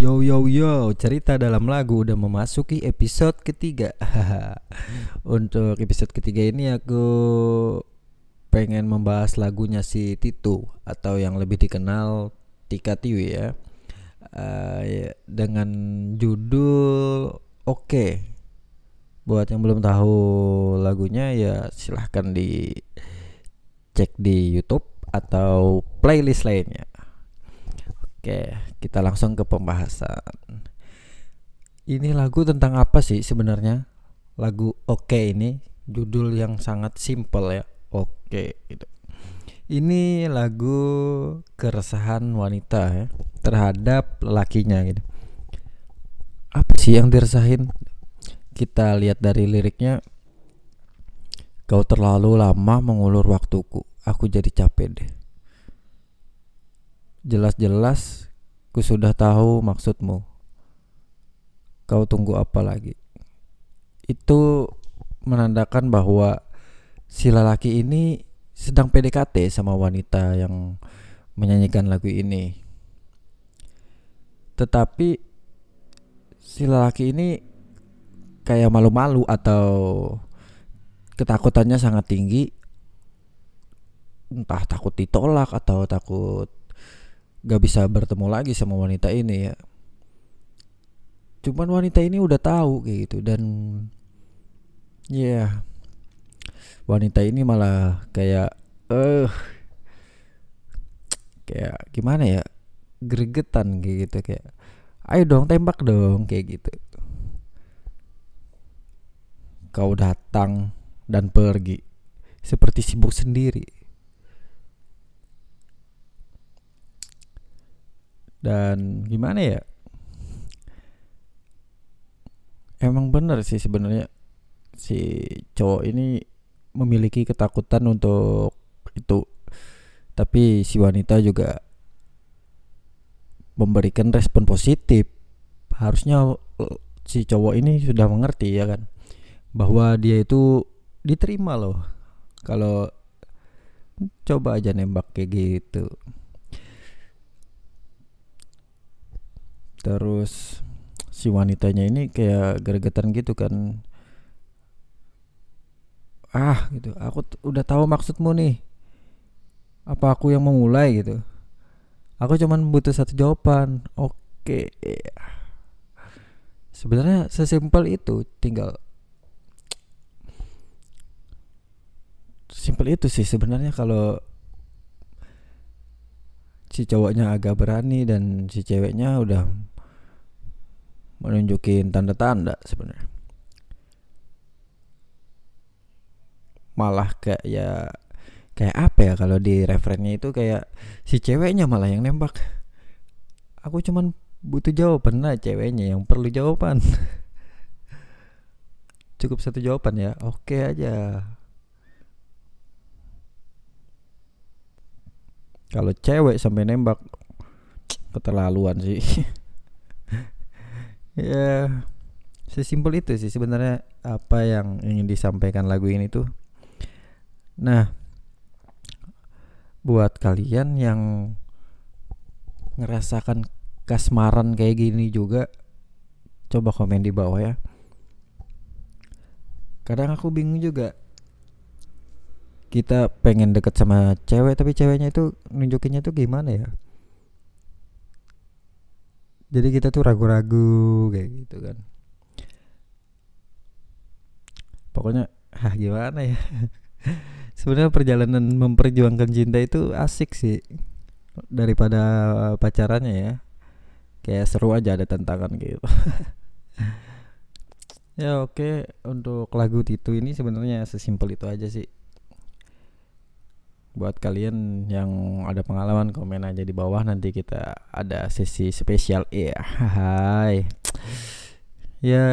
Yo yo yo, cerita dalam lagu udah memasuki episode ketiga. Untuk episode ketiga ini aku pengen membahas lagunya si Titu atau yang lebih dikenal Tika Tiwi ya. Uh, dengan judul Oke. Okay. Buat yang belum tahu lagunya ya silahkan di cek di YouTube atau playlist lainnya. Oke, kita langsung ke pembahasan. Ini lagu tentang apa sih sebenarnya? Lagu Oke ini judul yang sangat simpel ya. Oke gitu. Ini lagu keresahan wanita ya terhadap lakinya gitu. Apa sih yang diresahin? Kita lihat dari liriknya. Kau terlalu lama mengulur waktuku. Aku jadi capek deh Jelas-jelas ku sudah tahu maksudmu. Kau tunggu apa lagi? Itu menandakan bahwa si lelaki ini sedang PDKT sama wanita yang menyanyikan lagu ini. Tetapi si lelaki ini kayak malu-malu atau ketakutannya sangat tinggi entah takut ditolak atau takut gak bisa bertemu lagi sama wanita ini ya. Cuman wanita ini udah tahu kayak gitu dan ya yeah, wanita ini malah kayak eh uh, kayak gimana ya gregetan kayak gitu kayak ayo dong tembak dong kayak gitu. Kau datang dan pergi seperti sibuk sendiri dan gimana ya? Emang bener sih sebenarnya si cowok ini memiliki ketakutan untuk itu. Tapi si wanita juga memberikan respon positif. Harusnya si cowok ini sudah mengerti ya kan? Bahwa dia itu diterima loh. Kalau coba aja nembak kayak gitu terus si wanitanya ini kayak gregetan gitu kan. Ah gitu. Aku udah tahu maksudmu nih. Apa aku yang memulai gitu? Aku cuman butuh satu jawaban. Oke. Sebenarnya sesimpel itu tinggal simpel itu sih sebenarnya kalau si cowoknya agak berani dan si ceweknya udah menunjukin tanda-tanda sebenarnya. Malah kayak ya kayak apa ya kalau di referennya itu kayak si ceweknya malah yang nembak. Aku cuman butuh jawaban lah ceweknya yang perlu jawaban. Cukup satu jawaban ya oke aja kalau cewek sampai nembak keterlaluan sih. Ya sesimpel itu sih sebenarnya apa yang ingin disampaikan lagu ini tuh. Nah buat kalian yang ngerasakan kasmaran kayak gini juga coba komen di bawah ya. Kadang aku bingung juga kita pengen deket sama cewek tapi ceweknya itu nunjukinnya tuh gimana ya? Jadi kita tuh ragu-ragu kayak gitu kan. Pokoknya ah gimana ya? Sebenarnya perjalanan memperjuangkan cinta itu asik sih daripada pacarannya ya. Kayak seru aja ada tantangan gitu. Ya oke untuk lagu Titu ini sebenarnya sesimpel itu aja sih buat kalian yang ada pengalaman komen aja di bawah. Nanti kita ada sesi spesial. Ya hai. Ya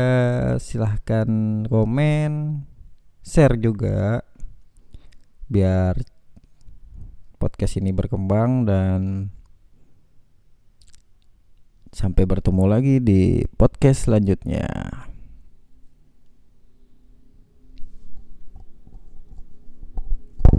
silahkan komen share juga biar podcast ini berkembang dan sampai bertemu lagi di podcast selanjutnya